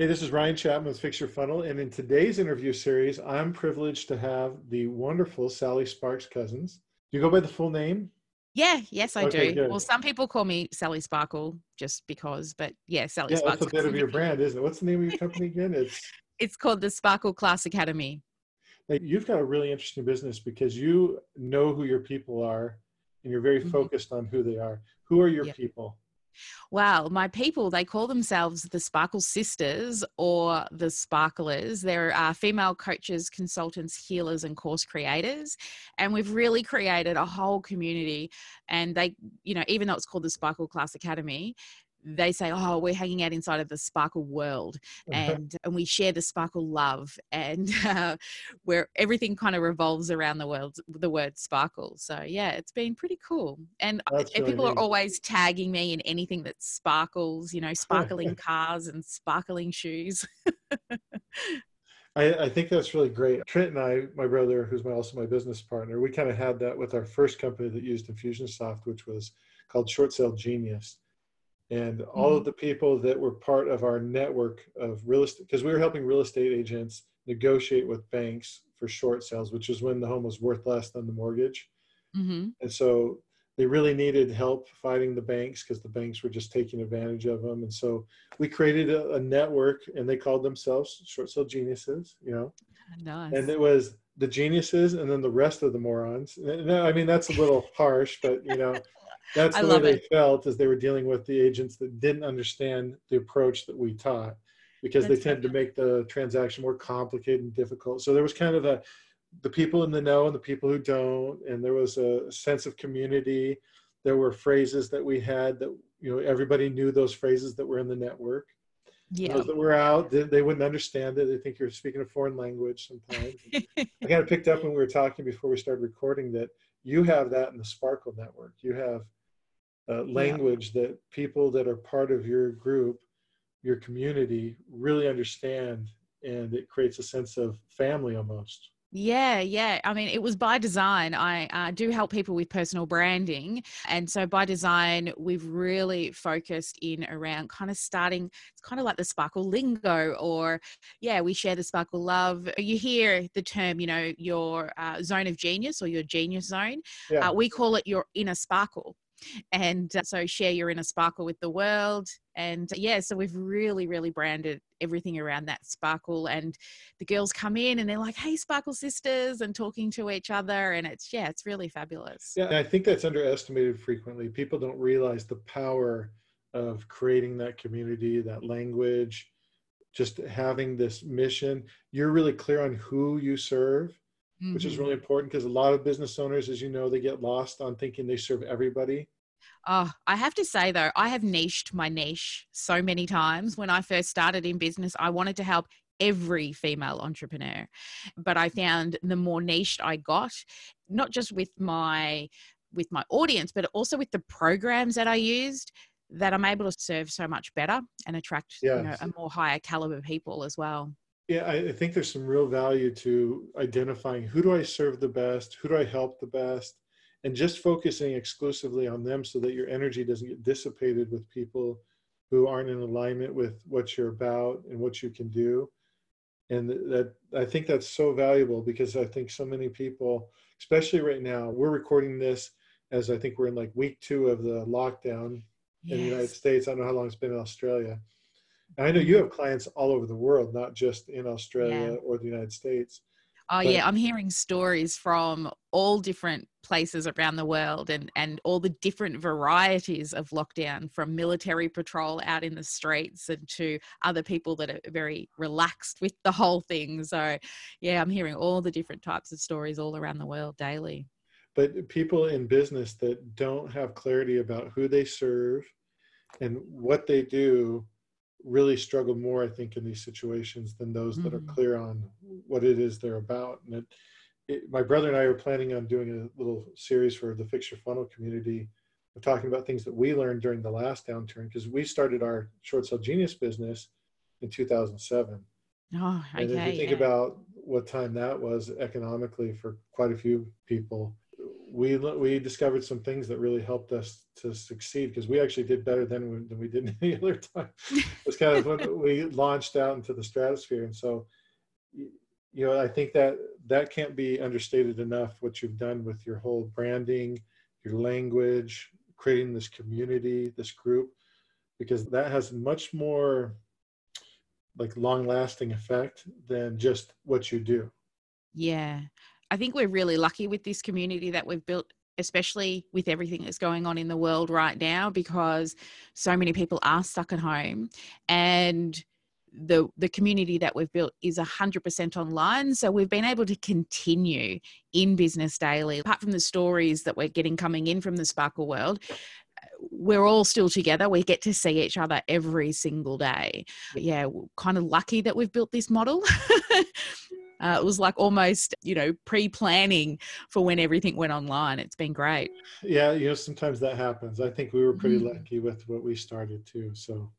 Hey, this is Ryan Chapman with Fix Your Funnel. And in today's interview series, I'm privileged to have the wonderful Sally Sparks Cousins. Do you go by the full name? Yeah, yes, I Okay, do. good. Well, some people call me Sally Sparkle just because, but yeah, Sally Yeah, that's Sparkle. a bit of your brand, isn't it? What's the name of your company again? It's It's called the Sparkle Class Academy. like you've got a really interesting business because you know who your people are and you're very Mhm. focused on who they are. Who are your Yep. people? Wow, my people, they call themselves the Sparkle Sisters or the Sparklers. They're female coaches, consultants, healers, and course creators. And we've really created a whole community. And they, you know, even though it's called the Sparkle Class Academy, they say, oh, we're hanging out inside of the sparkle world and and we share the sparkle love and uh, where everything kind of revolves around the world the word sparkle so yeah it's been pretty cool and, That's really people are neat. always tagging me in anything that sparkles you know sparkling cars and sparkling shoes I, I think that's really great. Trent and I, my brother, who's my, also my business partner, we kind of had that with our first company that used Infusionsoft, which was called Short Sale Genius. And all of the people that were part of our network of real estate, because we were helping real estate agents negotiate with banks for short sales, which is when the home was worth less than the mortgage. hmm And so they really needed help fighting the banks because the banks were just taking advantage of them. And so we created a, a network and they called themselves short sale geniuses, you know, nice and it was the geniuses and then the rest of the morons. No, I mean, that's a little harsh, but you know, that's the way they it. felt as they were dealing with the agents that didn't understand the approach that we taught because That's they tend to make the transaction more complicated and difficult. So there was kind of a, the people in the know and the people who don't, and there was a sense of community. There were phrases that we had that, you know, everybody knew those phrases that were in the network. yeah Those that were out, they, they wouldn't understand it. They think you're speaking a foreign language sometimes. I kind of picked up when we were talking before we started recording that you have that in the Sparkle Network. You have uh, language that people that are part of your group, your community, really understand, and it creates a sense of family almost. Yeah, yeah. I mean, it was by design. I uh, do help people with personal branding. And so by design, we've really focused in around kind of starting, it's kind of like the sparkle lingo, or yeah, we share the sparkle love. You hear the term, you know, your uh, zone of genius or your genius zone. Yeah. Uh, we call it your inner sparkle. And uh, so share your inner sparkle with the world. And uh, yeah, so we've really, really branded everything around that sparkle. And the girls come in and they're like, hey, sparkle sisters, and talking to each other. And it's, yeah, it's really fabulous. Yeah, I think that's underestimated frequently. People don't realize the power of creating that community, that language, just having this mission. You're really clear on who you serve, which is Mhm. really important because a lot of business owners, as you know, they get lost on thinking they serve everybody. Oh, I have to say though, I have niched my niche so many times. When I first started in business, I wanted to help every female entrepreneur. But I found the more niched I got, not just with my with my audience, but also with the programs that I used, that I'm able to serve so much better and attract you know, a more higher caliber people as well. Yeah, I, think there's some real value to identifying who do I serve the best, who do I help the best, and just focusing exclusively on them so that your energy doesn't get dissipated with people who aren't in alignment with what you're about and what you can do. And that I think that's so valuable because I think so many people, especially right now, we're recording this as I think we're in like week two of the lockdown in the United States. I don't know how long it's been in Australia. And I know you have clients all over the world, not just in Australia or the United States. Oh But- yeah, I'm hearing stories from all different places around the world and and all the different varieties of lockdown from military patrol out in the streets and to other people that are very relaxed with the whole thing. So yeah, I'm hearing all the different types of stories all around the world daily. But people in business that don't have clarity about who they serve and what they do really struggle more, I think, in these situations than those that are Mhm. clear on what it is they're about. And it, it, my brother and I are planning on doing a little series for the Fix Your Funnel community of talking about things that we learned during the last downturn because we started our short sale genius business in 2007. Oh, okay. And if you think yeah. about what time that was economically for quite a few people, we we discovered some things that really helped us to succeed because we actually did better than we, than we did any other time. it's kind of when we launched out into the stratosphere, and so you know I think that that can't be understated enough. What you've done with your whole branding, your language, creating this community, this group, because that has much more like long lasting effect than just what you do. Yeah. I think we're really lucky with this community that we've built, especially with everything that's going on in the world right now, because so many people are stuck at home and the the community that we've built is 100% online so we've been able to continue in business daily apart from the stories that we're getting coming in from the sparkle world we're all still together. We get to see each other every single day. But yeah, kind of lucky that we've built this model. uh, it was like almost, you know, pre planning for when everything went online. It's been great. Yeah, you know, sometimes that happens. I think we were pretty mm-hmm. lucky with what we started too. So,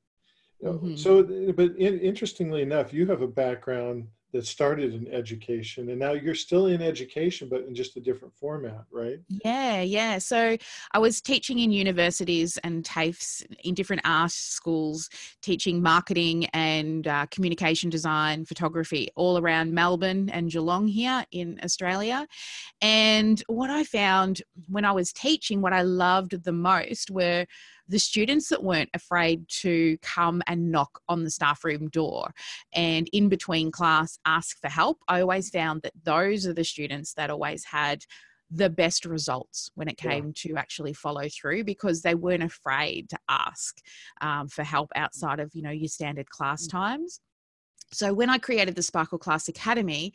mm-hmm. so, but in, interestingly enough, you have a background that started in education and now you're still in education but in just a different format right? Yeah yeah. So i was teaching in universities and tafes in different art schools teaching marketing and uh, communication design photography all around melbourne and geelong here in australia. And what i found when i was teaching what i loved the most were the students that weren't afraid to come and knock on the staff room door and in between class ask for help, I always found that those are the students that always had the best results when it came yeah. to actually follow through because they weren't afraid to ask um, for help outside of you know your standard class mm. times so when i created the sparkle class academy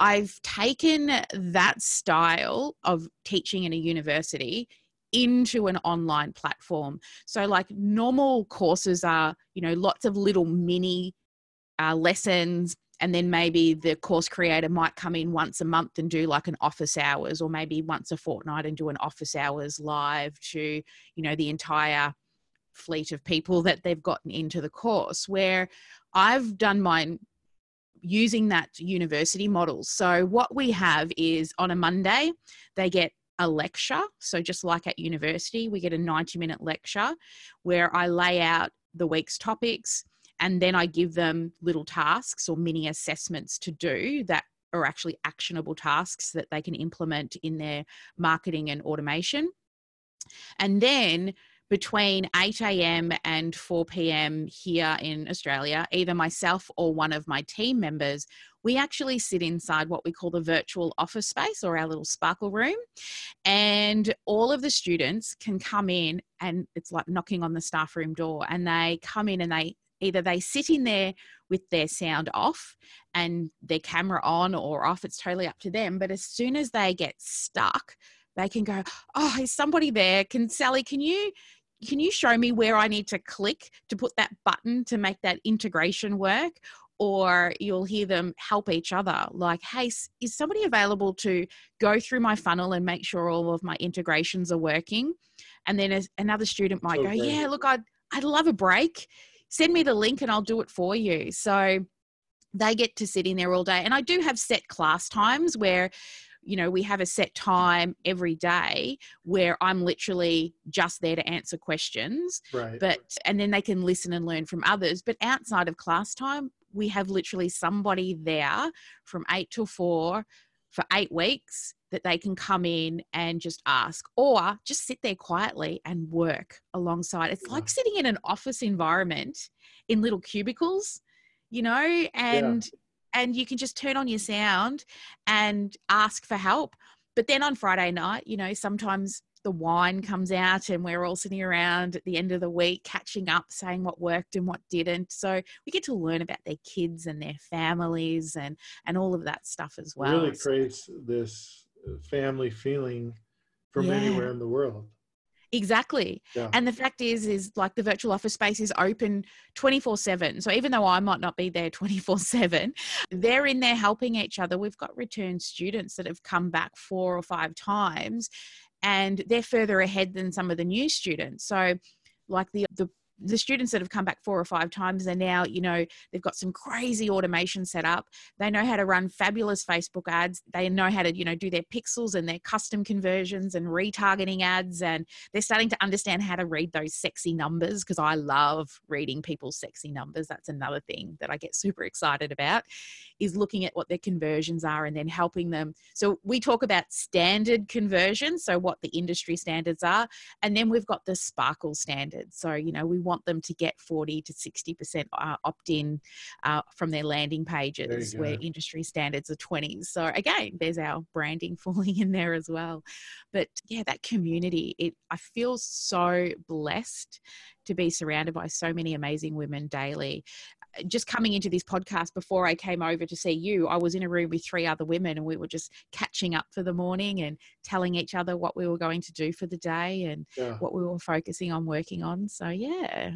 i've taken that style of teaching in a university into an online platform. So, like normal courses are, you know, lots of little mini uh, lessons, and then maybe the course creator might come in once a month and do like an office hours, or maybe once a fortnight and do an office hours live to, you know, the entire fleet of people that they've gotten into the course. Where I've done mine using that university model. So, what we have is on a Monday, they get a lecture. So, just like at university, we get a 90 minute lecture where I lay out the week's topics and then I give them little tasks or mini assessments to do that are actually actionable tasks that they can implement in their marketing and automation. And then between 8 a.m. and 4 p.m. here in Australia, either myself or one of my team members, we actually sit inside what we call the virtual office space or our little sparkle room. And all of the students can come in and it's like knocking on the staff room door and they come in and they either they sit in there with their sound off and their camera on or off it's totally up to them but as soon as they get stuck they can go oh is somebody there can sally can you can you show me where I need to click to put that button to make that integration work? Or you'll hear them help each other, like, hey, is somebody available to go through my funnel and make sure all of my integrations are working? And then another student might okay. go, yeah, look, I'd, I'd love a break. Send me the link and I'll do it for you. So they get to sit in there all day. And I do have set class times where you know, we have a set time every day where I'm literally just there to answer questions. Right. But, and then they can listen and learn from others. But outside of class time, we have literally somebody there from eight till four for eight weeks that they can come in and just ask or just sit there quietly and work alongside. It's yeah. like sitting in an office environment in little cubicles, you know, and yeah and you can just turn on your sound and ask for help. But then on Friday night, you know, sometimes the wine comes out and we're all sitting around at the end of the week catching up saying what worked and what didn't so we get to learn about their kids and their families and and all of that stuff as well it really creates this uh, family feeling from yeah. anywhere in the world Exactly. Yeah. And the fact is, is like the virtual office space is open 24 7. So even though I might not be there 24 7, they're in there helping each other. We've got return students that have come back four or five times and they're further ahead than some of the new students. So, like the, the the students that have come back four or five times are now, you know, they've got some crazy automation set up. They know how to run fabulous Facebook ads. They know how to, you know, do their pixels and their custom conversions and retargeting ads. And they're starting to understand how to read those sexy numbers because I love reading people's sexy numbers. That's another thing that I get super excited about is looking at what their conversions are and then helping them. So we talk about standard conversions, so what the industry standards are, and then we've got the sparkle standards. So, you know, we want them to get 40 to 60% uh, opt in uh, from their landing pages where industry standards are 20s. So, again, there's our branding falling in there as well. But yeah, that community, it I feel so blessed to be surrounded by so many amazing women daily just coming into this podcast before I came over to see you, I was in a room with three other women and we were just catching up for the morning and telling each other what we were going to do for the day and yeah. what we were focusing on working on. So, yeah.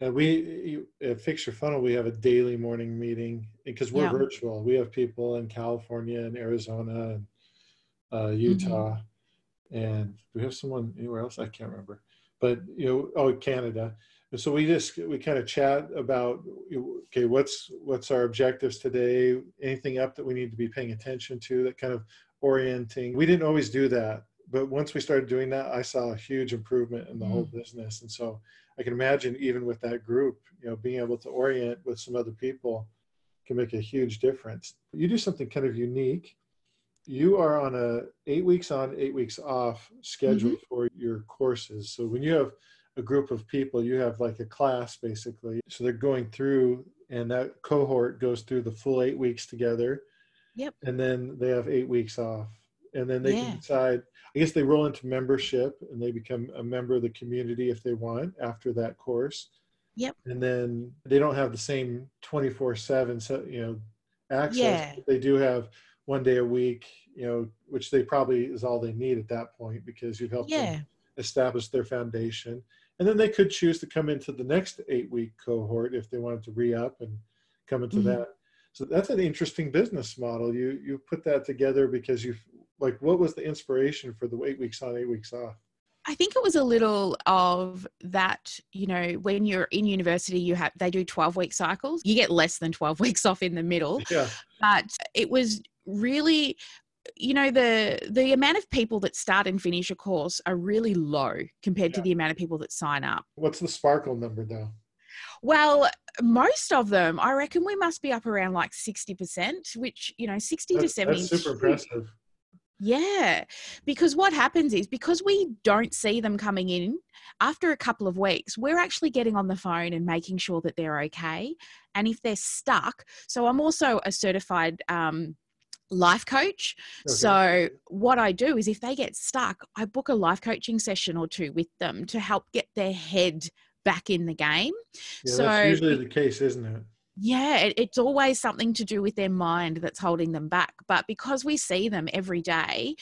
And we at Fix Your Funnel, we have a daily morning meeting because we're yeah. virtual. We have people in California and Arizona and uh, mm-hmm. Utah. Mm-hmm. And we have someone anywhere else? I can't remember. But, you know, oh, Canada and so we just we kind of chat about okay what's what's our objectives today? Anything up that we need to be paying attention to that kind of orienting? We didn't always do that but once we started doing that i saw a huge improvement in the mm. whole business. And so i can imagine even with that group you know being able to orient with some other people can make a huge difference. You do something kind of unique. You are on a eight weeks on eight weeks off schedule mm-hmm. for your courses. So when you have a group of people you have like a class basically. So they're going through and that cohort goes through the full eight weeks together. Yep. And then they have eight weeks off. And then they yeah. can decide i guess they roll into membership and they become a member of the community if they want after that course. Yep. And then they don't have the same 24 7 so you know access yeah. they do have one day a week you know which they probably is all they need at that point because you've helped yeah. them establish their foundation and then they could choose to come into the next eight week cohort if they wanted to re-up and come into mm-hmm. that so that's an interesting business model you you put that together because you like what was the inspiration for the eight weeks on eight weeks off I think it was a little of that, you know, when you're in university, you have they do 12 week cycles. You get less than 12 weeks off in the middle. Yeah. But it was really you know the the amount of people that start and finish a course are really low compared yeah. to the amount of people that sign up. What's the sparkle number though? Well most of them i reckon we must be up around like 60% which you know 60 that's, to 70 that's super impressive yeah because what happens is because we don't see them coming in after a couple of weeks we're actually getting on the phone and making sure that they're okay and if they're stuck so i'm also a certified um, life coach. Okay. So, what I do is if they get stuck, I book a life coaching session or two with them to help get their head back in the game. Yeah, so, that's usually the case, isn't it? Yeah, it, it's always something to do with their mind that's holding them back. But because we see them every day,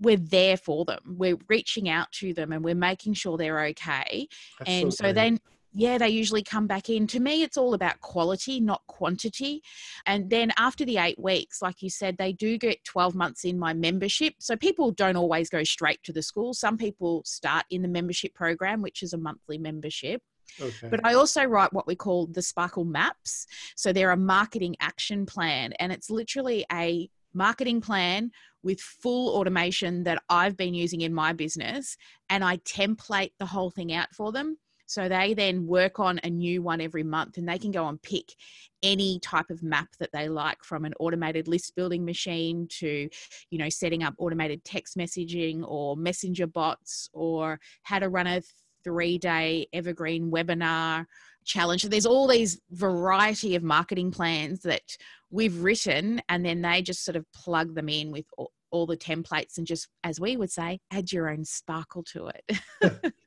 we're there for them. We're reaching out to them and we're making sure they're okay. That's and so, so then yeah, they usually come back in. To me, it's all about quality, not quantity. And then after the eight weeks, like you said, they do get 12 months in my membership. So people don't always go straight to the school. Some people start in the membership program, which is a monthly membership. Okay. But I also write what we call the Sparkle Maps. So they're a marketing action plan, and it's literally a marketing plan with full automation that I've been using in my business. And I template the whole thing out for them. So they then work on a new one every month and they can go and pick any type of map that they like from an automated list building machine to, you know, setting up automated text messaging or messenger bots or how to run a three day evergreen webinar challenge. So there's all these variety of marketing plans that we've written and then they just sort of plug them in with all, all the templates and just, as we would say, add your own sparkle to it.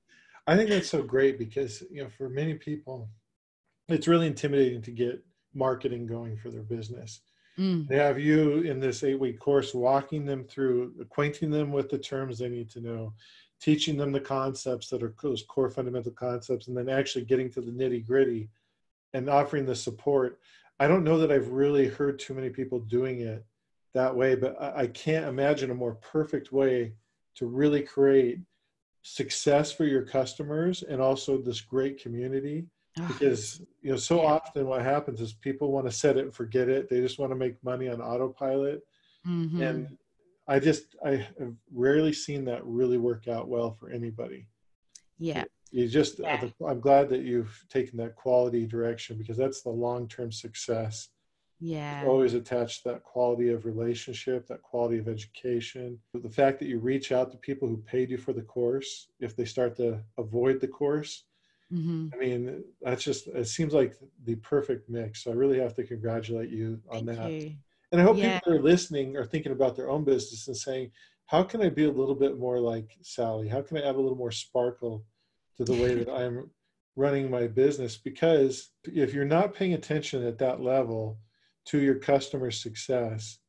I think that's so great because you know for many people, it's really intimidating to get marketing going for their business. Mm. They have you in this eight week course walking them through, acquainting them with the terms they need to know, teaching them the concepts that are those core fundamental concepts, and then actually getting to the nitty gritty and offering the support. I don't know that I've really heard too many people doing it that way, but I, I can't imagine a more perfect way to really create success for your customers and also this great community because you know so yeah. often what happens is people want to set it and forget it they just want to make money on autopilot mm-hmm. and i just i have rarely seen that really work out well for anybody yeah you just yeah. i'm glad that you've taken that quality direction because that's the long-term success yeah always attached to that quality of relationship that quality of education the fact that you reach out to people who paid you for the course if they start to avoid the course mm-hmm. i mean that's just it seems like the perfect mix so i really have to congratulate you on Thank that you. and i hope yeah. people that are listening are thinking about their own business and saying how can i be a little bit more like sally how can i add a little more sparkle to the way that i'm running my business because if you're not paying attention at that level to your customer success.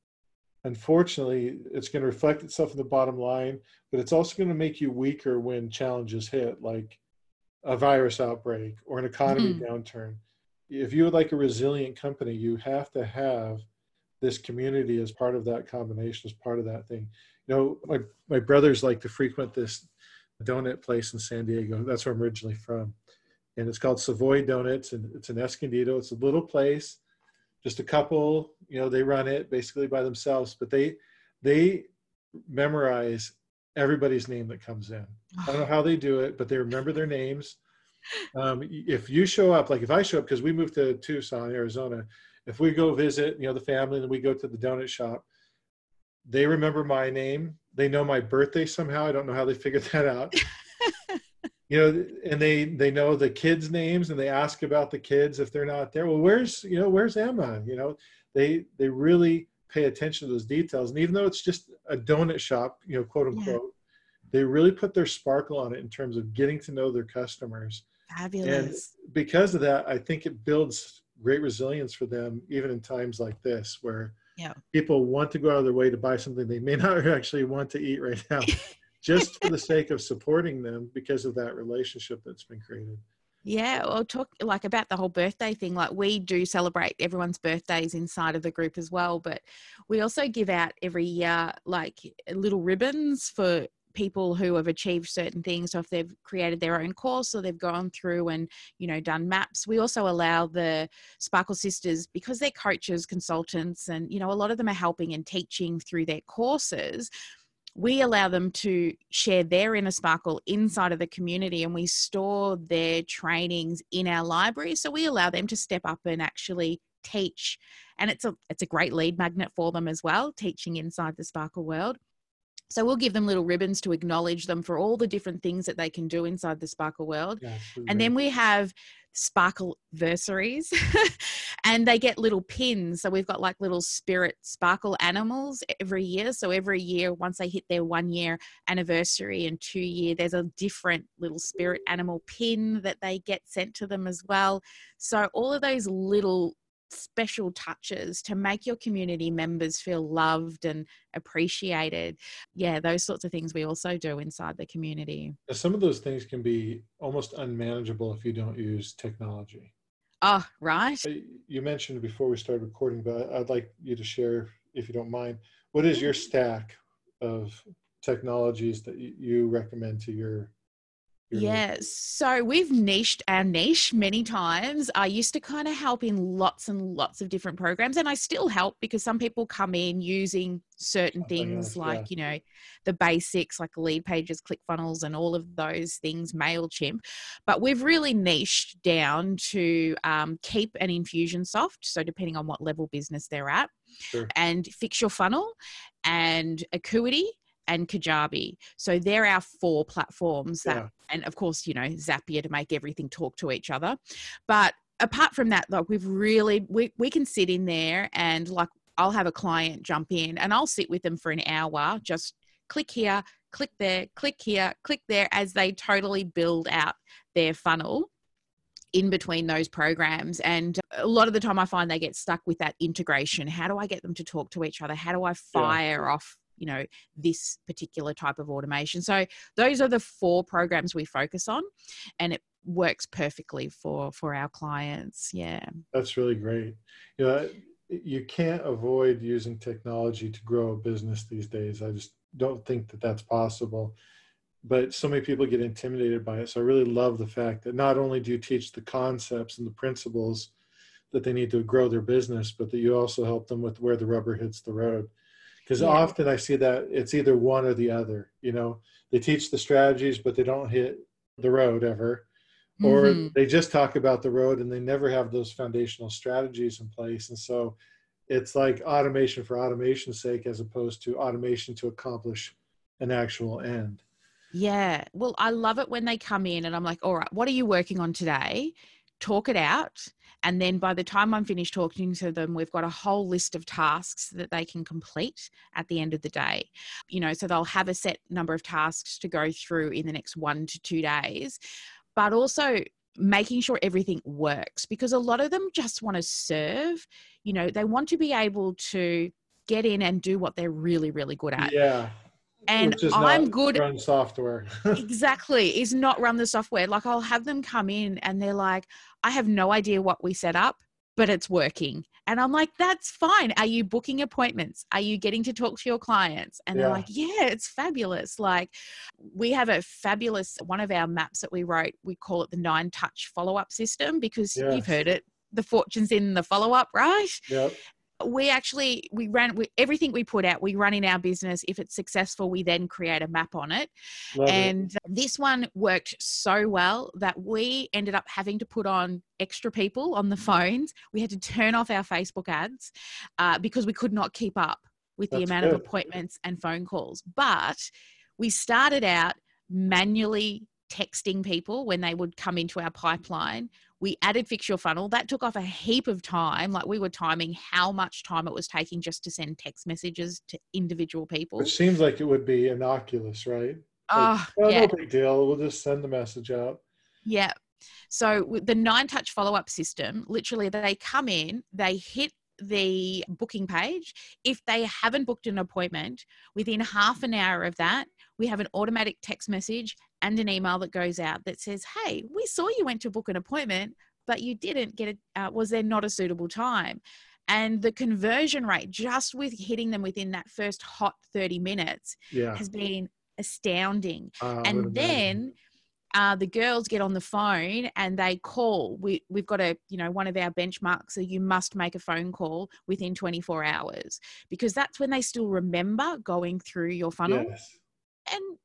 Unfortunately, it's going to reflect itself in the bottom line, but it's also going to make you weaker when challenges hit, like a virus outbreak or an economy mm-hmm. downturn. If you would like a resilient company, you have to have this community as part of that combination, as part of that thing. You know, my, my brothers like to frequent this donut place in San Diego. That's where I'm originally from. And it's called Savoy Donuts, and it's in Escondido. It's a little place just a couple you know they run it basically by themselves but they they memorize everybody's name that comes in. I don't know how they do it but they remember their names. Um, if you show up like if i show up because we moved to tucson arizona if we go visit you know the family and we go to the donut shop they remember my name. They know my birthday somehow. I don't know how they figured that out you know and they they know the kids names and they ask about the kids if they're not there. Well where's you know where's emma? You know they they really pay attention to those details. And even though it's just a donut shop you know quote unquote yeah. they really put their sparkle on it in terms of getting to know their customers. Fabulous. and because of that i think it builds great resilience for them even in times like this where yeah. people want to go out of their way to buy something they may not actually want to eat right now just for the sake of supporting them because of that relationship that's been created. Yeah, well, talk like about the whole birthday thing. Like, we do celebrate everyone's birthdays inside of the group as well, but we also give out every year like little ribbons for people who have achieved certain things so if they've created their own course or they've gone through and you know done maps we also allow the sparkle sisters because they're coaches consultants and you know a lot of them are helping and teaching through their courses we allow them to share their inner sparkle inside of the community and we store their trainings in our library. So we allow them to step up and actually teach. And it's a it's a great lead magnet for them as well teaching inside the sparkle world. So we'll give them little ribbons to acknowledge them for all the different things that they can do inside the sparkle world. Yeah, and then we have sparkle versaries and they get little pins so we've got like little spirit sparkle animals every year so every year once they hit their one year anniversary and two year there's a different little spirit animal pin that they get sent to them as well so all of those little special touches to make your community members feel loved and appreciated. Yeah, those sorts of things we also do inside the community. Some of those things can be almost unmanageable if you don't use technology. Oh, right. You mentioned before we started recording, but I'd like you to share, if you don't mind, what is your mm-hmm. stack of technologies that you recommend to your yeah, so we've niched our niche many times. I used to kind of help in lots and lots of different programs, and I still help because some people come in using certain things else, like, yeah. you know, the basics like lead pages, click funnels, and all of those things, MailChimp. But we've really niched down to um, Keap and Infusionsoft. So, depending on what level business they're at, sure. and Fix Your Funnel and Acuity and Kajabi. So they're our four platforms that, yeah. and of course, you know, Zapier to make everything talk to each other. But apart from that, like we've really, we, we can sit in there and like I'll have a client jump in and I'll sit with them for an hour, just click here, click there, click here, click there as they totally build out their funnel in between those programs. And a lot of the time I find they get stuck with that integration. How do I get them to talk to each other? How do I fire yeah. off you know this particular type of automation. So those are the four programs we focus on and it works perfectly for for our clients. Yeah. That's really great. You know you can't avoid using technology to grow a business these days. I just don't think that that's possible. But so many people get intimidated by it. So I really love the fact that not only do you teach the concepts and the principles that they need to grow their business, but that you also help them with where the rubber hits the road. Because yeah. often I see that it's either one or the other. You know, they teach the strategies, but they don't hit the road ever. Or mm-hmm. they just talk about the road and they never have those foundational strategies in place. And so it's like automation for automation's sake as opposed to automation to accomplish an actual end. Yeah. Well, I love it when they come in and I'm like, all right, what are you working on today? Talk it out. And then by the time I'm finished talking to them, we've got a whole list of tasks that they can complete at the end of the day. You know, so they'll have a set number of tasks to go through in the next one to two days, but also making sure everything works because a lot of them just want to serve. You know, they want to be able to get in and do what they're really, really good at. Yeah and I'm good run software. exactly, is not run the software. Like I'll have them come in and they're like, I have no idea what we set up, but it's working. And I'm like, that's fine. Are you booking appointments? Are you getting to talk to your clients? And yeah. they're like, yeah, it's fabulous. Like we have a fabulous one of our maps that we wrote, we call it the nine touch follow up system because yes. you've heard it the fortunes in the follow up, right? Yep we actually we ran we, everything we put out we run in our business if it's successful we then create a map on it Love and it. this one worked so well that we ended up having to put on extra people on the phones we had to turn off our facebook ads uh, because we could not keep up with That's the amount good. of appointments and phone calls but we started out manually texting people when they would come into our pipeline we added fix your funnel. That took off a heap of time. Like we were timing how much time it was taking just to send text messages to individual people. It seems like it would be innocuous right? Like, ah, oh, yeah. no big deal. We'll just send the message out. Yeah. So the nine touch follow up system literally they come in they hit the booking page. If they haven't booked an appointment, within half an hour of that, we have an automatic text message and an email that goes out that says, Hey, we saw you went to book an appointment, but you didn't get it. Uh, was there not a suitable time? And the conversion rate, just with hitting them within that first hot 30 minutes, yeah. has been astounding. Uh, and then uh, the girls get on the phone and they call. We, we've got a, you know, one of our benchmarks so you must make a phone call within 24 hours because that's when they still remember going through your funnel. Yes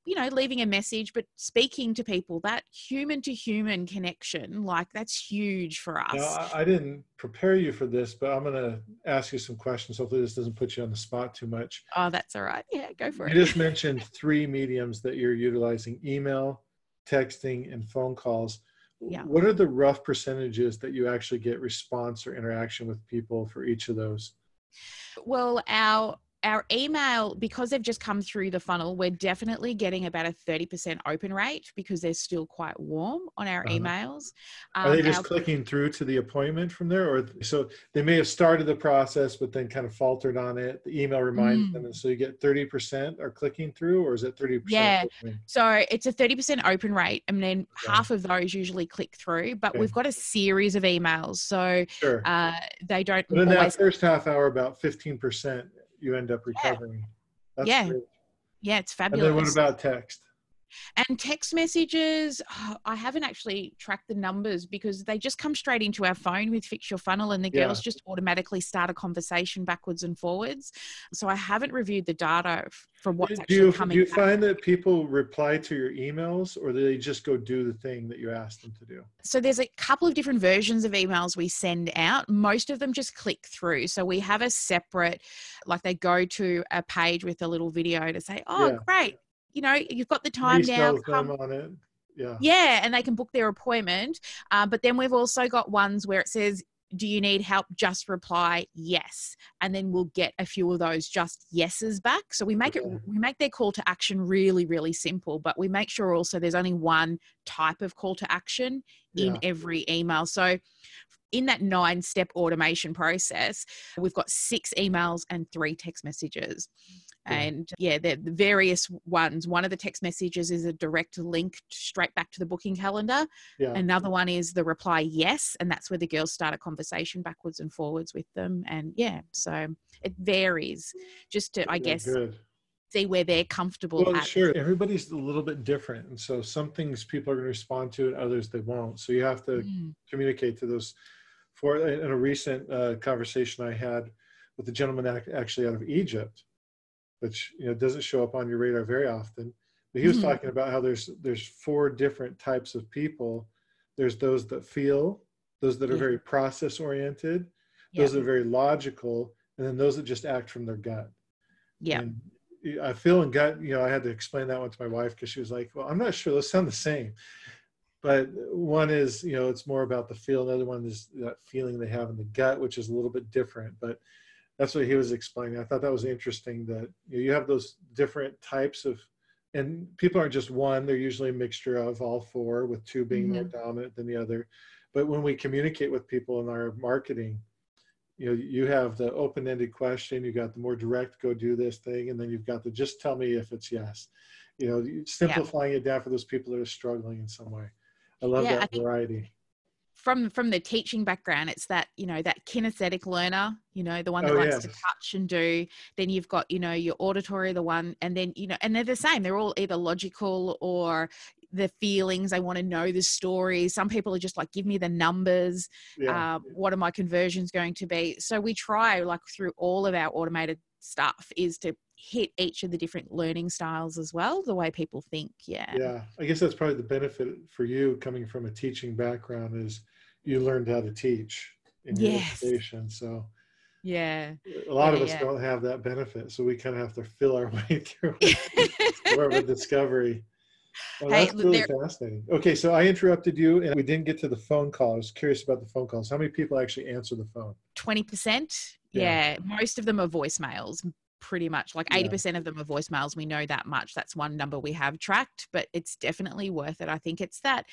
you know leaving a message but speaking to people that human to human connection like that's huge for us. Now, I, didn't prepare you for this but i'm going to ask you some questions. Hopefully this doesn't put you on the spot too much. Oh that's all right. Yeah go for you it. you just mentioned three mediums that you're utilizing email texting and phone calls. Yeah. what are the rough percentages that you actually get response or interaction with people for each of those? Well our our email, because they've just come through the funnel, we're definitely getting about a 30% open rate because they're still quite warm on our uh-huh. emails. Um, Are they just our, clicking through to the appointment from there? Or so they may have started the process, but then kind of faltered on it. The email reminds mm. them. And so you get 30% are clicking through, or is it 30%? Yeah. Opening? So it's a 30% open rate. And then okay. half of those usually click through, but okay. we've got a series of emails. So sure. uh, they don't. But in that first half hour, about 15% you end up recovering. That's yeah. Great. Yeah, it's fabulous. And then what about text? And text messages, oh, I haven't actually tracked the numbers because they just come straight into our phone with Fix Your Funnel and the yeah. girls just automatically start a conversation backwards and forwards. So I haven't reviewed the data from what's do actually you, coming. Do you find that people reply to your emails or do they just go do the thing that you asked them to do? So there's a couple of different versions of emails we send out. Most of them just click through. So we have a separate, like they go to a page with a little video to say, oh, yeah. great you know, you've got the time now. Come. Yeah. Yeah, and they can book their appointment. Uh, but then we've also got ones where it says, do you need help? Just reply yes, and then we'll get a few of those just yeses back. So we make it we make their call to action really really simple, but we make sure also there's only one type of call to action in yeah. every email. So in that nine step automation process, we've got six emails and three text messages. And yeah, the various ones. One of the text messages is a direct link straight back to the booking calendar. Yeah. Another one is the reply yes, and that's where the girls start a conversation backwards and forwards with them. And yeah, so it varies. Just to, I guess, good. see where they're comfortable well at. sure everybody's a little bit different and so some things people are going to respond to and others they won't so you have to Mm, communicate to those for in a recent uh, conversation i had with a gentleman ac- actually out of egypt which you know doesn't show up on your radar very often but he was Mhm. talking about how there's there's four different types of people there's those that feel those that are Yeah. very process oriented yeah, those that are very logical and then those that just act from their gut yeah, and I feel and gut, you know, I had to explain that one to my wife because she was like, well, I'm not sure those sound the same. But one is, you know, it's more about the feel. Another one is that feeling they have in the gut, which is a little bit different. But that's what he was explaining. I thought that was interesting that you, know, you have those different types of, and people aren't just one, they're usually a mixture of all four, with two being more mm-hmm. dominant than the other. But when we communicate with people in our marketing, you know you have the open-ended question you got the more direct go do this thing and then you've got the just tell me if it's yes. You know simplifying it down for those people that are struggling in some way. I love Yeah, I that think- variety from from the teaching background it's that you know that kinesthetic learner you know the one that Oh, likes yes. to touch and do. Then you've got you know your auditory the one and then you know and they're the same. They're all either logical or the feelings i want to know the story. Some people are just like give me the numbers yeah. uh, what are my conversions going to be? So we try like through all of our automated stuff is to hit each of the different learning styles as well the way people think yeah yeah i guess that's probably the benefit for you coming from a teaching background is you learned how to teach in your Yes. education so yeah a lot of us yeah. don't have that benefit so we kind of have to fill our way through more of a discovery. Well, Hey, that's really there- fascinating. Okay, so I interrupted you and we didn't get to the phone call. I was curious about the phone calls. How many people actually answer the phone? 20% Yeah. yeah. most of them are voicemails pretty much like 80% of them are voicemails. We know that much. That's one number we have tracked but it's definitely worth it. I think it's that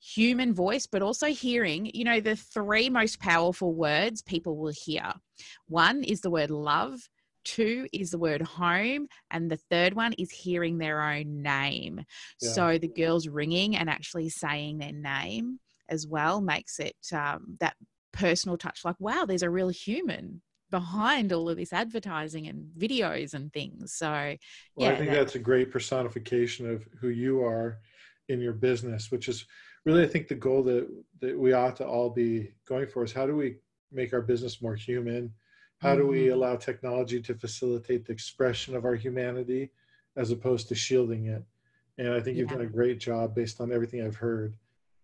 human voice but also hearing you know the three most powerful words people will hear. One is the word love two is the word home and the third one is hearing their own name. Yeah. so the girls ringing and actually saying their name as well makes it um, that personal touch like wow there's a real human behind all of this advertising and videos and things so Well, yeah I think that- that's a great personification of who you are in your business, which is really, I think, the goal that, that we ought to all be going for is how do we make our business more human? How do we Mhm. allow technology to facilitate the expression of our humanity as opposed to shielding it? And I think you've done a great job based on everything I've heard.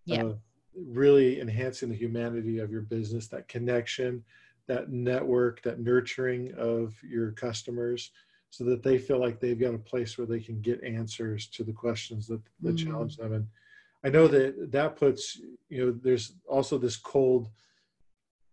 Yeah. of really enhancing the humanity of your business, that connection, that network, that nurturing of your customers so that they feel like they've got a place where they can get answers to the questions that, that Mm. challenge them. And I know that that puts, you know, there's also this cold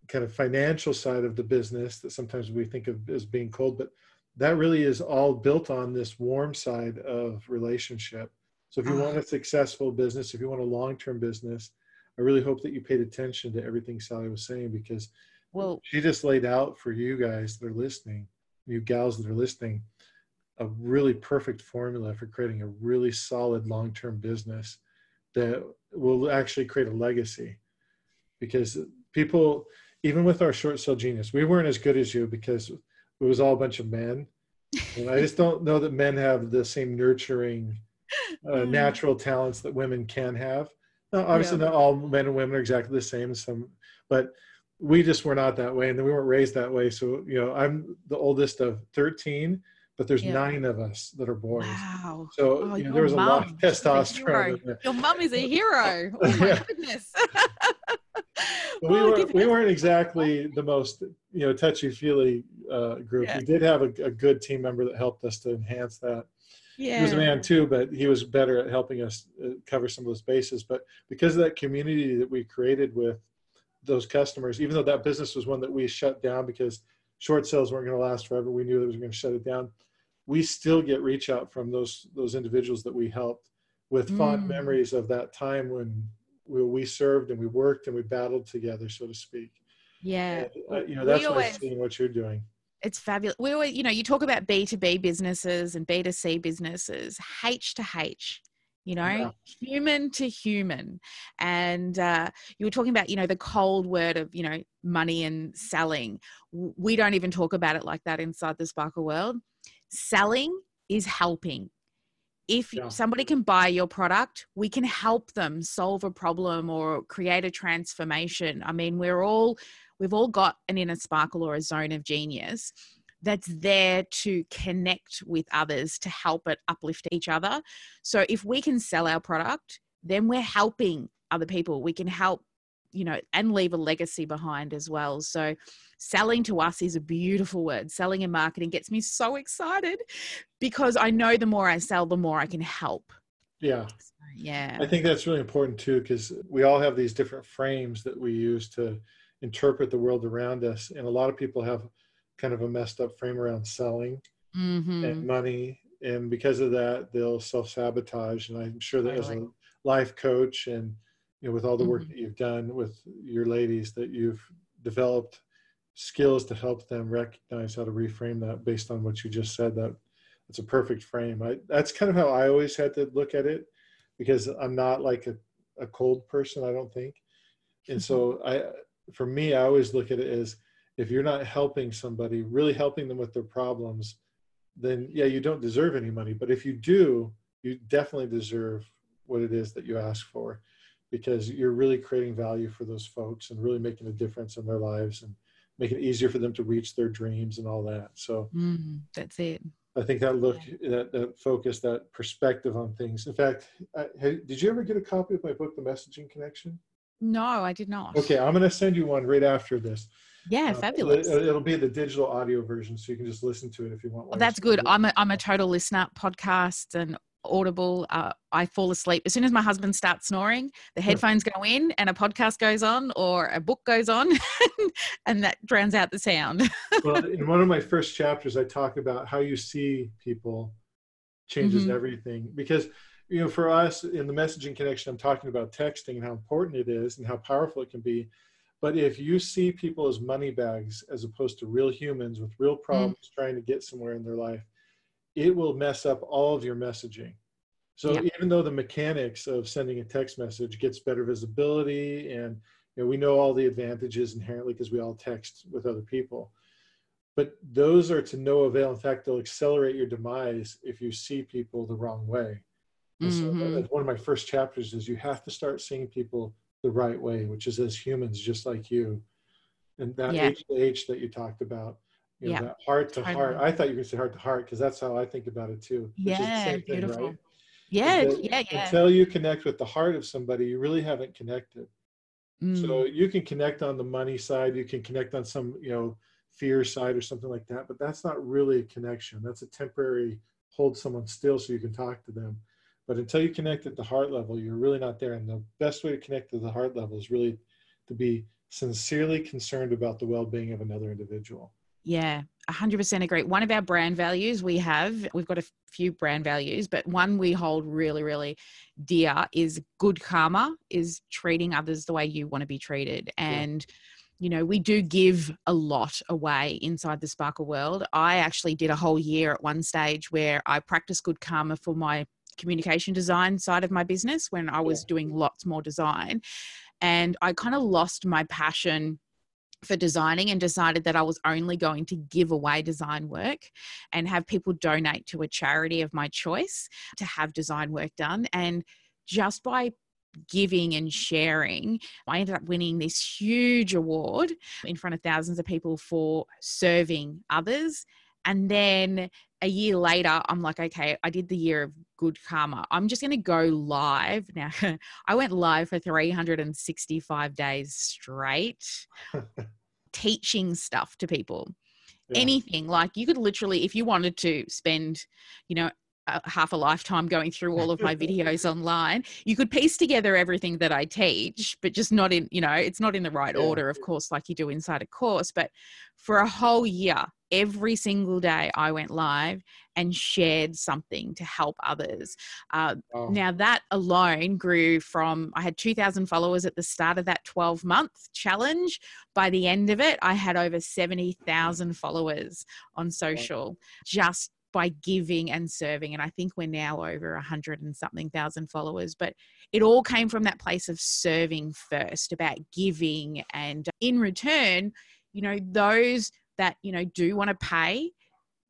kind of financial side of the business that sometimes we think of as being cold, but that really is all built on this warm side of relationship. So if you Ah. want a successful business, if you want a long-term business, I really hope that you paid attention to everything Sally was saying because well she just laid out for you guys that are listening, you gals that are listening, a really perfect formula for creating a really solid long-term business that will actually create a legacy. Because people, even with our short sale genius, we weren't as good as you because it was all a bunch of men. And I just don't know that men have the same nurturing, uh, Mm. natural talents that women can have. Now, obviously, Yeah. not all men and women are exactly the same. Some, but we just were not that way, and then we weren't raised that way. So, you know, I'm the oldest of 13, but there's Yeah. nine of us that are boys. wow So Oh, you know, there was a lot of testosterone. hero. in there. Your mum is a hero. Oh my Yeah. goodness. We Oh, were, we weren't exactly the most you know touchy feely uh, group. Yeah. We did have a, a good team member that helped us to enhance that. yeah. He was a man too, but he was better at helping us uh, cover some of those bases. But because of that community that we created with those customers, even though that business was one that we shut down because short sales weren't going to last forever, we knew that we were going to shut it down. We still get reach out from those those individuals that we helped with fond Mm. memories of that time when we, we served and we worked and we battled together, so to speak. Yeah. And, uh, you know, that's what always- I've seen what you're doing. It's fabulous. We always, you know, you talk about B2B businesses and B2C businesses, H to H, you know, Yeah. human to human. And uh, you were talking about, you know, the cold word of, you know, money and selling. We don't even talk about it like that inside the Sparkle world. Selling is helping if Yeah. somebody can buy your product, we can help them solve a problem or create a transformation. I mean, we're all we've all got an inner sparkle or a zone of genius that's there to connect with others to help it uplift each other. So if we can sell our product, then we're helping other people. We can help, you know, and leave a legacy behind as well. So selling to us is a beautiful word. Selling and marketing gets me so excited because I know the more I sell, the more I can help. Yeah. So, yeah. I think that's really important too, because we all have these different frames that we use to interpret the world around us. And a lot of people have kind of a messed up frame around selling hmm and money. And because of that, they'll self sabotage. And I'm sure that as a life coach and you know, with all the work Mhm. that you've done with your ladies, that you've developed skills to help them recognize how to reframe that based on what you just said. That it's a perfect frame. I, that's kind of how I always had to look at it because I'm not like a, a cold person, I don't think. And so I, for me, I always look at it as if you're not helping somebody, really helping them with their problems, then yeah, you don't deserve any money. But if you do, you definitely deserve what it is that you ask for because you're really creating value for those folks and really making a difference in their lives and making it easier for them to reach their dreams and all that. So Mm, that's it. I think that look, that, that focus, that perspective on things. In fact, I, hey, did you ever get a copy of my book, The Messaging Connection? No, I did not. Okay, I'm going to send you one right after this. Yeah, Uh, fabulous. It, will be the digital audio version, so you can just listen to it if you want. Well, that's good. I'm a, I'm a total listener. Podcasts and Audible. Uh, I fall asleep as soon as my husband starts snoring. The headphones go in, and a podcast goes on, or a book goes on, and that drowns out the sound. well, in one of my first chapters, I talk about how you see people changes Mhm. everything. Because, you know, for us in the messaging connection, I'm talking about texting and how important it is and how powerful it can be. But if you see people as money bags as opposed to real humans with real mm. problems trying to get somewhere in their life, it will mess up all of your messaging. So Yep. even though the mechanics of sending a text message gets better visibility and you know, we know all the advantages inherently because we all text with other people. But those are to no avail. In fact, they'll accelerate your demise if you see people the wrong way. And so mm-hmm. one of my first chapters is you have to start seeing people the right way, which is as humans, just like you. And that Yeah. H to H that you talked about, you know, Yeah, that heart to heart. I thought you were going to say heart to heart because that's how I think about it too. which is the yeah, same thing, beautiful. right? Yeah, Until- yeah, yeah. Until you connect with the heart of somebody, you really haven't connected. Mm, So you can connect on the money side, you can connect on some, you know, fear side or something like that, but that's not really a connection. That's a temporary hold someone still so you can talk to them. But until you connect at the heart level, you're really not there. And the best way to connect to the heart level is really to be sincerely concerned about the well-being of another individual. Yeah, 100% agree. One of our brand values we have, we've got a few brand values, but one we hold really, really dear is good karma, is treating others the way you want to be treated. And, you know, we do give a lot away inside the Sparkle world. I actually did a whole year at one stage where I practiced good karma for my communication design side of my business when I was doing lots more design. And I kind of lost my passion for designing and decided that I was only going to give away design work and have people donate to a charity of my choice to have design work done. And just by giving and sharing, I ended up winning this huge award in front of thousands of people for serving others. And then a year later, I'm like, okay, I did the year of good karma. I'm just going to go live. Now, I went live for 365 days straight, teaching stuff to people. Yeah. Anything like you could literally, if you wanted to spend, you know, a, half a lifetime going through all of my videos online, you could piece together everything that I teach, but just not in, you know, it's not in the right Yeah. order, of course, like you do inside a course. But for a whole year, every single day, I went live and shared something to help others. Uh, Wow. now that alone grew from I had 2000 followers at the start of that 12 month challenge. By the end of it, I had over 70,000 followers on social just by giving and serving and I think we're now over a 100 and something thousand followers but it all came from that place of serving first about giving and in return you know those that you know do want to pay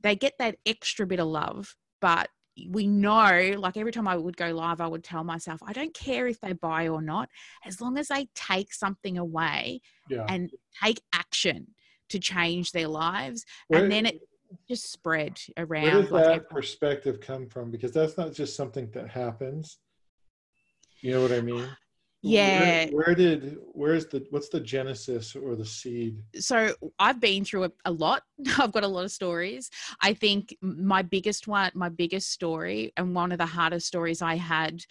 they get that extra bit of love but we know like every time I would go live, I would tell myself, I don't care if they buy or not, as long as they take something away Yeah. and take action to change their lives. Where- and then it just spread Where around. does like that everyone- perspective come from? Because that's not just something that happens. You know what I mean? Yeah. Where, where did where's the what's the genesis or the seed? so I've been through a, a lot. I've got a lot of stories. I think my biggest one, my biggest story, and one of the hardest stories I had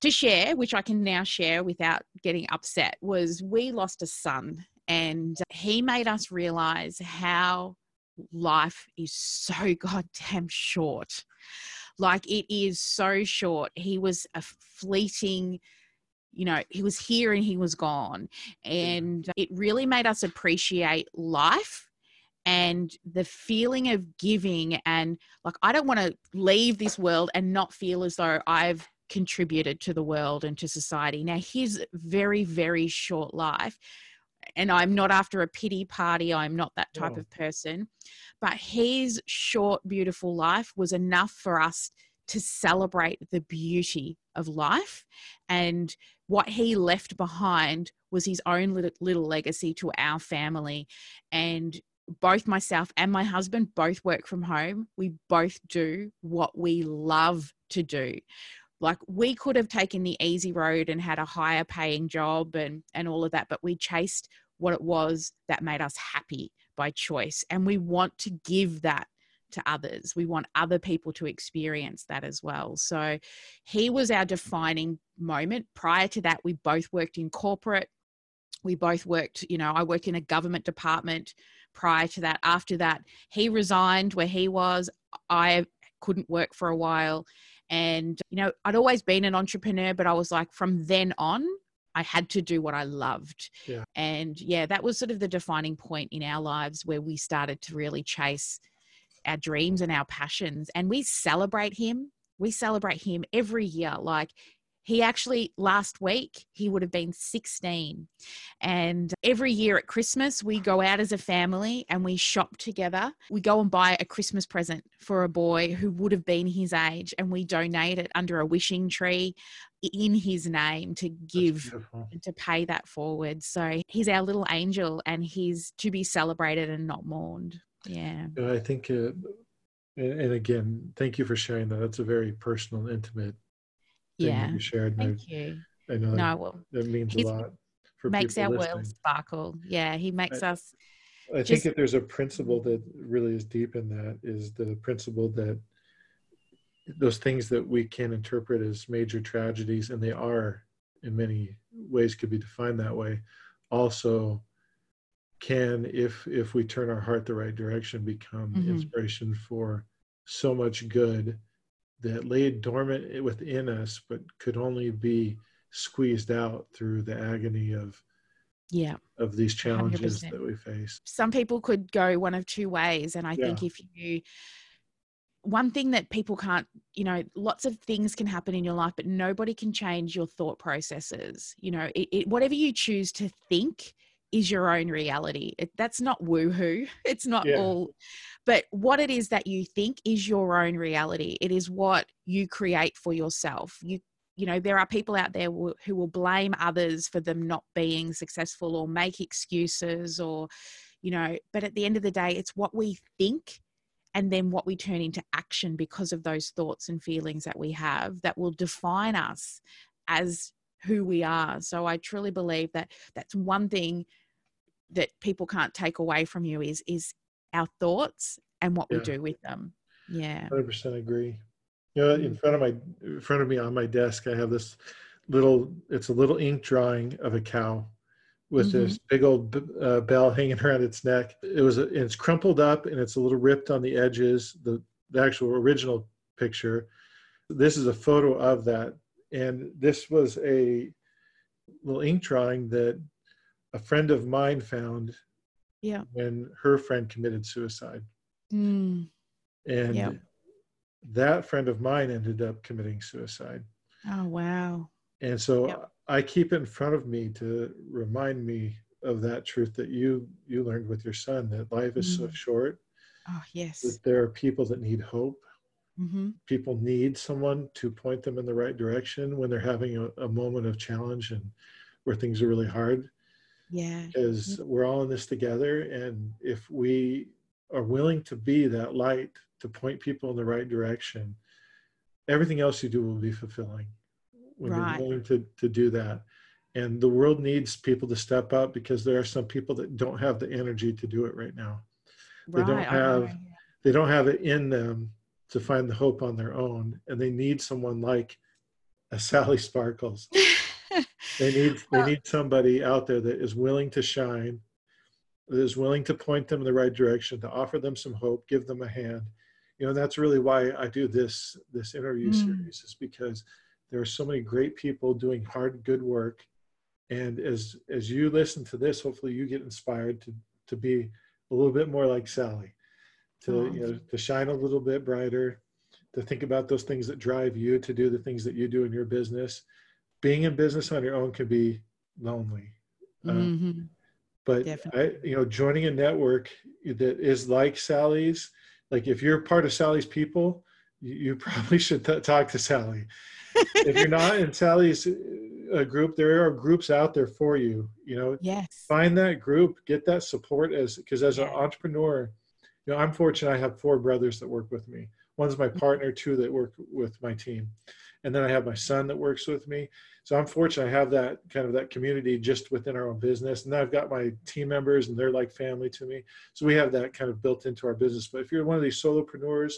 to share, which I can now share without getting upset, was we lost a son, and he made us realize how life is so goddamn short. Like it is so short. He was a fleeting you know, he was here and he was gone. And it really made us appreciate life and the feeling of giving. And like, I don't want to leave this world and not feel as though I've contributed to the world and to society. Now, his very, very short life, and I'm not after a pity party, I'm not that type No. of person, but his short, beautiful life was enough for us to celebrate the beauty of life and what he left behind was his own little, little legacy to our family. And both myself and my husband both work from home. We both do what we love to do. Like we could have taken the easy road and had a higher paying job and and all of that but we chased what it was that made us happy by choice. And we want to give that to others. We want other people to experience that as well. So he was our defining moment. Prior to that we both worked in corporate. We both worked you know i worked in a government department prior to that. After that he resigned where he was. I couldn't work for a while. And you know i'd always been an entrepreneur but i was like from then on i had to do what i loved. Yeah. and yeah that was sort of the defining point in our lives where we started to really chase our dreams and our passions and we celebrate him. We celebrate him every year. Like he actually last week he would have been 16 and every year at christmas we go out as a family and we shop together. We go and buy a christmas present for a boy who would have been his age and we donate it under a wishing tree in his name to give and to pay that forward. So he's our little angel and he's to be celebrated and not mourned yeah I think, uh, and again, thank you for sharing that. That's a very personal, intimate thing yeah that you shared. Thank you I, I know no that, that means a lot for makes our listening. world sparkle yeah he makes us I think just- if there's a principle that really is deep in that is the principle that those things that we can interpret as major tragedies, and they are in many ways could be defined that way, also can, if if we turn our heart the right direction, become Mhm. inspiration for so much good that lay dormant within us, but could only be squeezed out through the agony of yeah of these challenges 100%. that we face. some people could go one of two ways and i think if you one thing that people can't you know lots of things can happen in your life but nobody can change your thought processes you know it, it, whatever you choose to think is your own reality. It, that's not woohoo. It's not Yeah. all but what it is that you think is your own reality it is what you create for yourself. You you know there are people out there who, who will blame others for them not being successful or make excuses or you know but at the end of the day it's what we think and then what we turn into action because of those thoughts and feelings that we have that will define us as who we are so i truly believe that that's one thing that people can't take away from you is is our thoughts and what Yeah. we do with them yeah Hundred percent agree. You know, in front of my in front of me on my desk, I have this little. It's a little ink drawing of a cow with this big old b- uh, bell hanging around its neck. It was a, it's crumpled up and it's a little ripped on the edges. The the actual original picture. This is a photo of that, and this was a little ink drawing that a friend of mine found yeah when her friend committed suicide. Mm. And Yep. that friend of mine ended up committing suicide. oh wow And so Yep. I keep it in front of me to remind me of that truth that you you learned with your son that life is so Mm. short oh yes that there are people that need hope Mm-hmm. People need someone to point them in the right direction when they're having a, a moment of challenge and where things are really hard. Yeah. Because we're all in this together. And if we are willing to be that light to point people in the right direction, everything else you do will be fulfilling when Right. you're willing to, to do that. And the world needs people to step up because there are some people that don't have the energy to do it right now. They don't Right. Have- They don't have it in them to find the hope on their own. And they need someone like a Sally Sparkles. They need they need somebody out there that is willing to shine, that is willing to point them in the right direction, to offer them some hope, give them a hand. You know, that's really why I do this this interview Mm. series is because there are so many great people doing hard, good work. And as as you listen to this, hopefully you get inspired to to be a little bit more like Sally, to you know to shine a little bit brighter, to think about those things that drive you to do the things that you do in your business. Being in business on your own can be lonely. Uh, Mhm. but Definitely. I, you know, joining a network that is like Sally's, like if you're part of Sally's people, you, you probably should t- talk to Sally. if you're not in Sally's uh, group, there are groups out there for you. You know, Yes. find that group, get that support as because as an entrepreneur, you know, I'm fortunate. I have four brothers that work with me. One's my mm-hmm. partner, two that work with my team, and then I have my son that works with me. So I'm fortunate. I have that kind of that community just within our own business, and then I've got my team members, and they're like family to me. So we have that kind of built into our business. But if you're one of these solopreneurs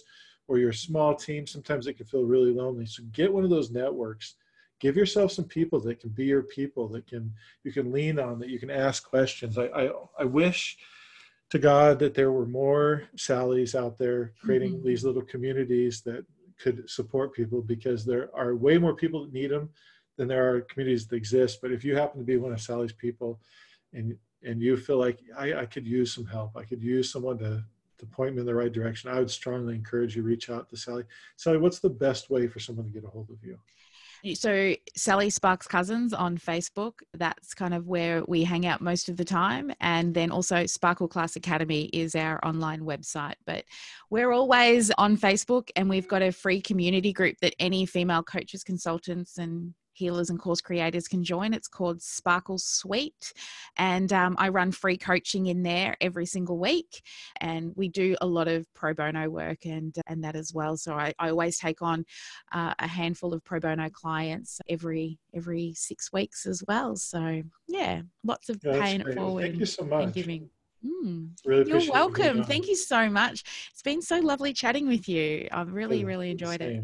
or you're a small team, sometimes it can feel really lonely. So get one of those networks. Give yourself some people that can be your people that can you can lean on that you can ask questions. I I, I wish to God that there were more Sallys out there creating Mhm. these little communities that could support people because there are way more people that need them than there are communities that exist. But if you happen to be one of Sally's people and and you feel like I, I could use some help, I could use someone to to point me in the right direction, I would strongly encourage you reach out to Sally. Sally, what's the best way for someone to get a hold of you? So Sally Sparks Cousins on Facebook. That's kind of where we hang out most of the time. And then also Sparkle Class Academy is our online website. But we're always on Facebook and we've got a free community group that any female coaches, consultants, and healers and course creators can join. It's called Sparkle Suite. And um, I run free coaching in there every single week. And we do a lot of pro bono work and, and that as well. So I, I always take on uh, a handful of pro bono clients every every six weeks as well. So yeah, lots of Yeah, paying it forward Thank you and, so much. giving. Mm. Really You're appreciate you welcome. Thank you so much. It's been so lovely chatting with you. I've really, really enjoyed it. Same.